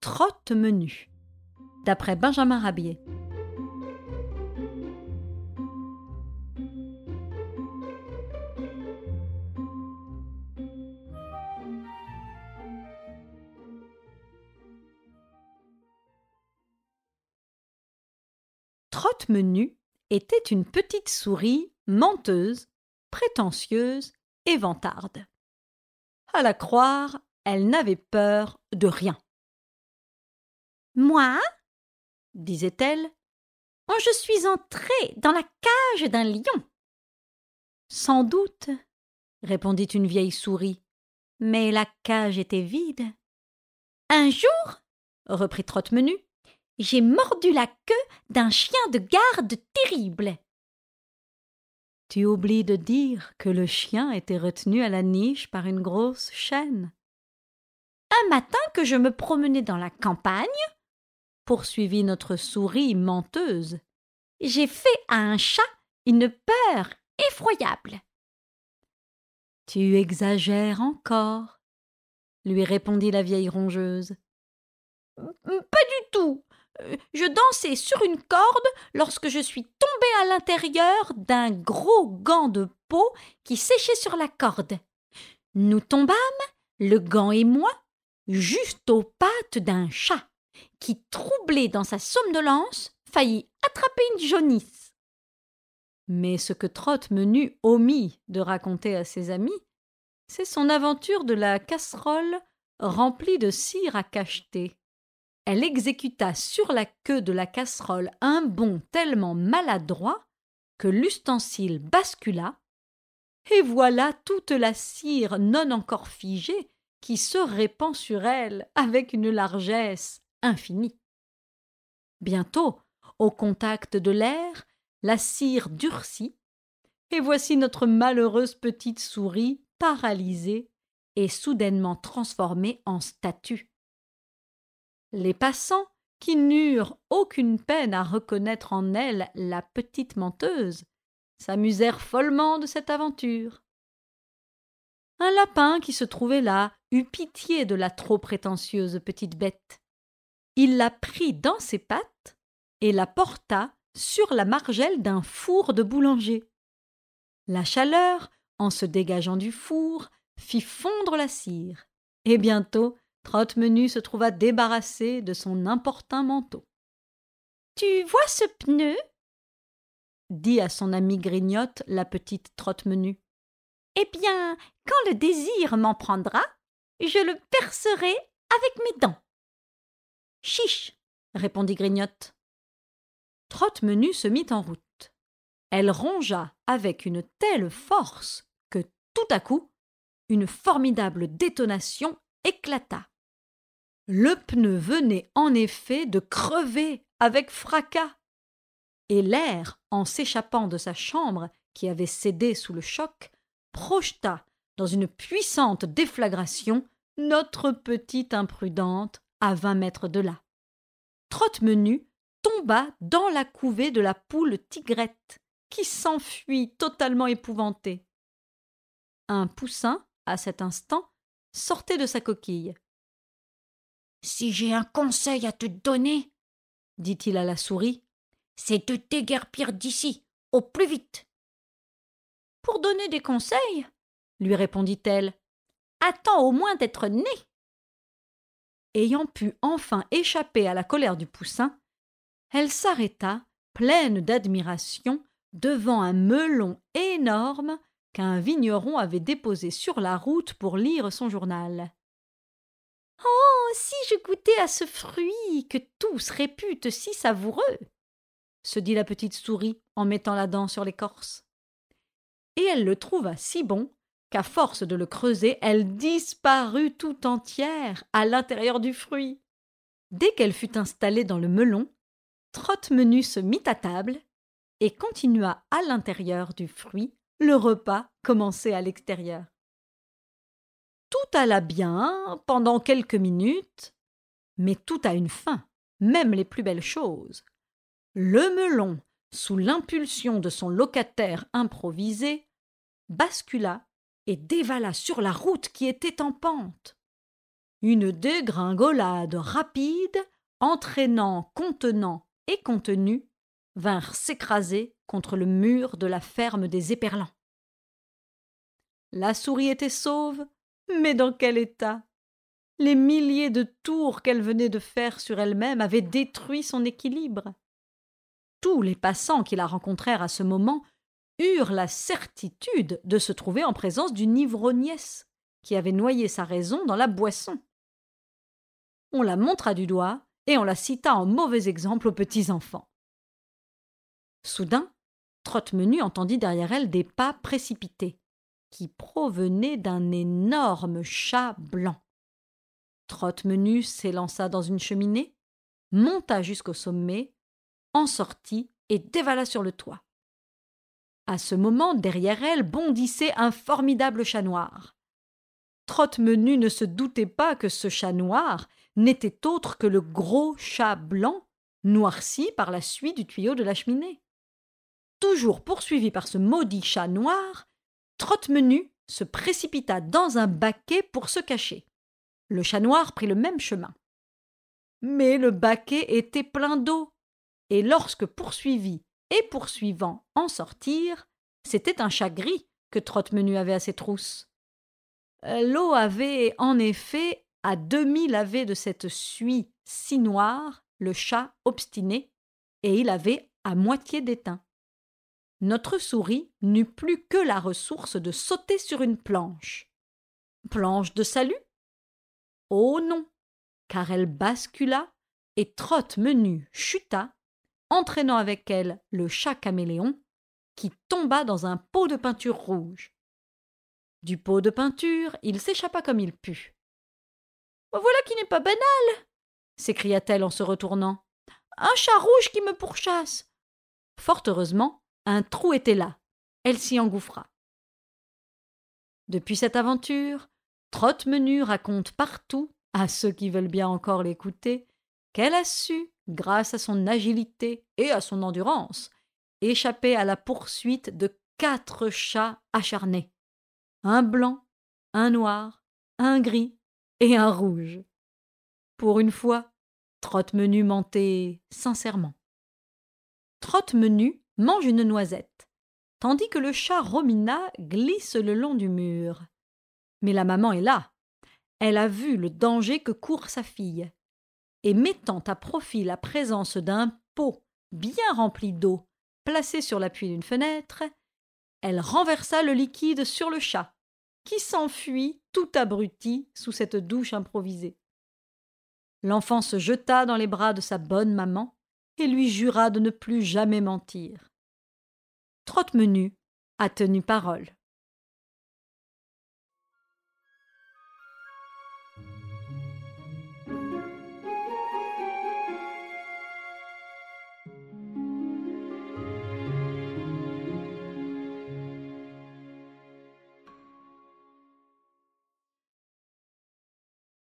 Trotte menu, d'après Benjamin Rabier. Trotte menu était une petite souris menteuse, prétentieuse et vantarde. À la croire, elle n'avait peur de rien. Moi, disait-elle, oh, je suis entrée dans la cage d'un lion. Sans doute, répondit une vieille souris, mais la cage était vide. Un jour, reprit Trotte-Menu, j'ai mordu la queue d'un chien de garde terrible. Tu oublies de dire que le chien était retenu à la niche par une grosse chaîne. Un matin que je me promenais dans la campagne, poursuivit notre souris menteuse, j'ai fait à un chat une peur effroyable. Tu exagères encore, lui répondit la vieille rongeuse. Pas du tout. Je dansais sur une corde lorsque je suis tombée à l'intérieur d'un gros gant de peau qui séchait sur la corde. Nous tombâmes, le gant et moi, juste aux pattes d'un chat qui, troublé dans sa somnolence, faillit attraper une jaunisse. Mais ce que Trotte Menu omit de raconter à ses amis, c'est son aventure de la casserole remplie de cire à cacheter. Elle exécuta sur la queue de la casserole un bond tellement maladroit que l'ustensile bascula, et voilà toute la cire non encore figée qui se répand sur elle avec une largesse infinie. Bientôt, au contact de l'air, la cire durcit, et voici notre malheureuse petite souris paralysée et soudainement transformée en statue. Les passants, qui n'eurent aucune peine à reconnaître en elle la petite menteuse, s'amusèrent follement de cette aventure. Un lapin qui se trouvait là eut pitié de la trop prétentieuse petite bête. Il la prit dans ses pattes et la porta sur la margelle d'un four de boulanger. La chaleur, en se dégageant du four, fit fondre la cire, et bientôt Trotte-Menu se trouva débarrassé de son importun manteau. Tu vois ce pneu? dit à son amie Grignotte la petite Trotte-Menu. Eh bien, quand le désir m'en prendra, je le percerai avec mes dents. Chiche répondit Grignotte. Trotte-Menu se mit en route. Elle rongea avec une telle force que tout à coup, une formidable détonation éclata. Le pneu venait en effet de crever avec fracas. Et l'air, en s'échappant de sa chambre, qui avait cédé sous le choc, projeta dans une puissante déflagration notre petite imprudente à vingt mètres de là. Trotte-Menu tomba dans la couvée de la poule tigrette, qui s'enfuit totalement épouvantée. Un poussin, à cet instant, sortait de sa coquille. Si j'ai un conseil à te donner, dit-il à la souris, c'est de déguerpir d'ici, au plus vite. Pour donner des conseils, lui répondit-elle, attends au moins d'être né. Ayant pu enfin échapper à la colère du poussin, elle s'arrêta, pleine d'admiration, devant un melon énorme qu'un vigneron avait déposé sur la route pour lire son journal. Oh. Si je goûtais à ce fruit que tous réputent si savoureux. se dit la petite souris en mettant la dent sur l'écorce. Et elle le trouva si bon qu'à force de le creuser, elle disparut tout entière à l'intérieur du fruit. Dès qu'elle fut installée dans le melon, Trotte-Menu se mit à table et continua à l'intérieur du fruit le repas commencé à l'extérieur. Tout alla bien pendant quelques minutes, mais tout a une fin, même les plus belles choses. Le melon, sous l'impulsion de son locataire improvisé, bascula et dévala sur la route qui était en pente. une dégringolade rapide, entraînant, contenant et contenu, vinrent s'écraser contre le mur de la ferme des éperlans. La souris était sauve, mais dans quel état? Les milliers de tours qu'elle venait de faire sur elle-même avaient détruit son équilibre. Tous les passants qui la rencontrèrent à ce moment eurent la certitude de se trouver en présence d'une ivrognesse qui avait noyé sa raison dans la boisson. On la montra du doigt et on la cita en mauvais exemple aux petits enfants. Soudain, Trotte-Menu entendit derrière elle des pas précipités, qui provenaient d'un énorme chat blanc. Trotte-Menu s'élança dans une cheminée, monta jusqu'au sommet, en sortit et dévala sur le toit. À ce moment, derrière elle bondissait un formidable chat noir. Trotte-Menu ne se doutait pas que ce chat noir n'était autre que le gros chat blanc, noirci par la suie du tuyau de la cheminée. Toujours poursuivi par ce maudit chat noir, Trotte-Menu se précipita dans un baquet pour se cacher. Le chat noir prit le même chemin. Mais le baquet était plein d'eau, et lorsque poursuivi et poursuivant en sortirent, c'était un chat gris que Trotte-Menu avait à ses trousses. L'eau avait en effet à demi lavé de cette suie si noire le chat obstiné, et il avait à moitié déteint notre souris n'eut plus que la ressource de sauter sur une planche. Planche de salut? Oh non, car elle bascula et Trotte Menu chuta, entraînant avec elle le chat caméléon, qui tomba dans un pot de peinture rouge. Du pot de peinture, il s'échappa comme il put. Voilà qui n'est pas banal s'écria-t-elle en se retournant. Un chat rouge qui me pourchasse. Fort heureusement, un trou était là. Elle s'y engouffra. Depuis cette aventure, Trotte Menu raconte partout, à ceux qui veulent bien encore l'écouter, qu'elle a su, grâce à son agilité et à son endurance, échapper à la poursuite de quatre chats acharnés un blanc, un noir, un gris et un rouge. Pour une fois, Trotte Menu mentait sincèrement. Trotte Menu mange une noisette, tandis que le chat Romina glisse le long du mur. Mais la maman est là. Elle a vu le danger que court sa fille. Et mettant à profit la présence d'un pot bien rempli d'eau placé sur l'appui d'une fenêtre, elle renversa le liquide sur le chat, qui s'enfuit tout abruti sous cette douche improvisée. L'enfant se jeta dans les bras de sa bonne maman et lui jura de ne plus jamais mentir. Trotte-Menu a tenu parole.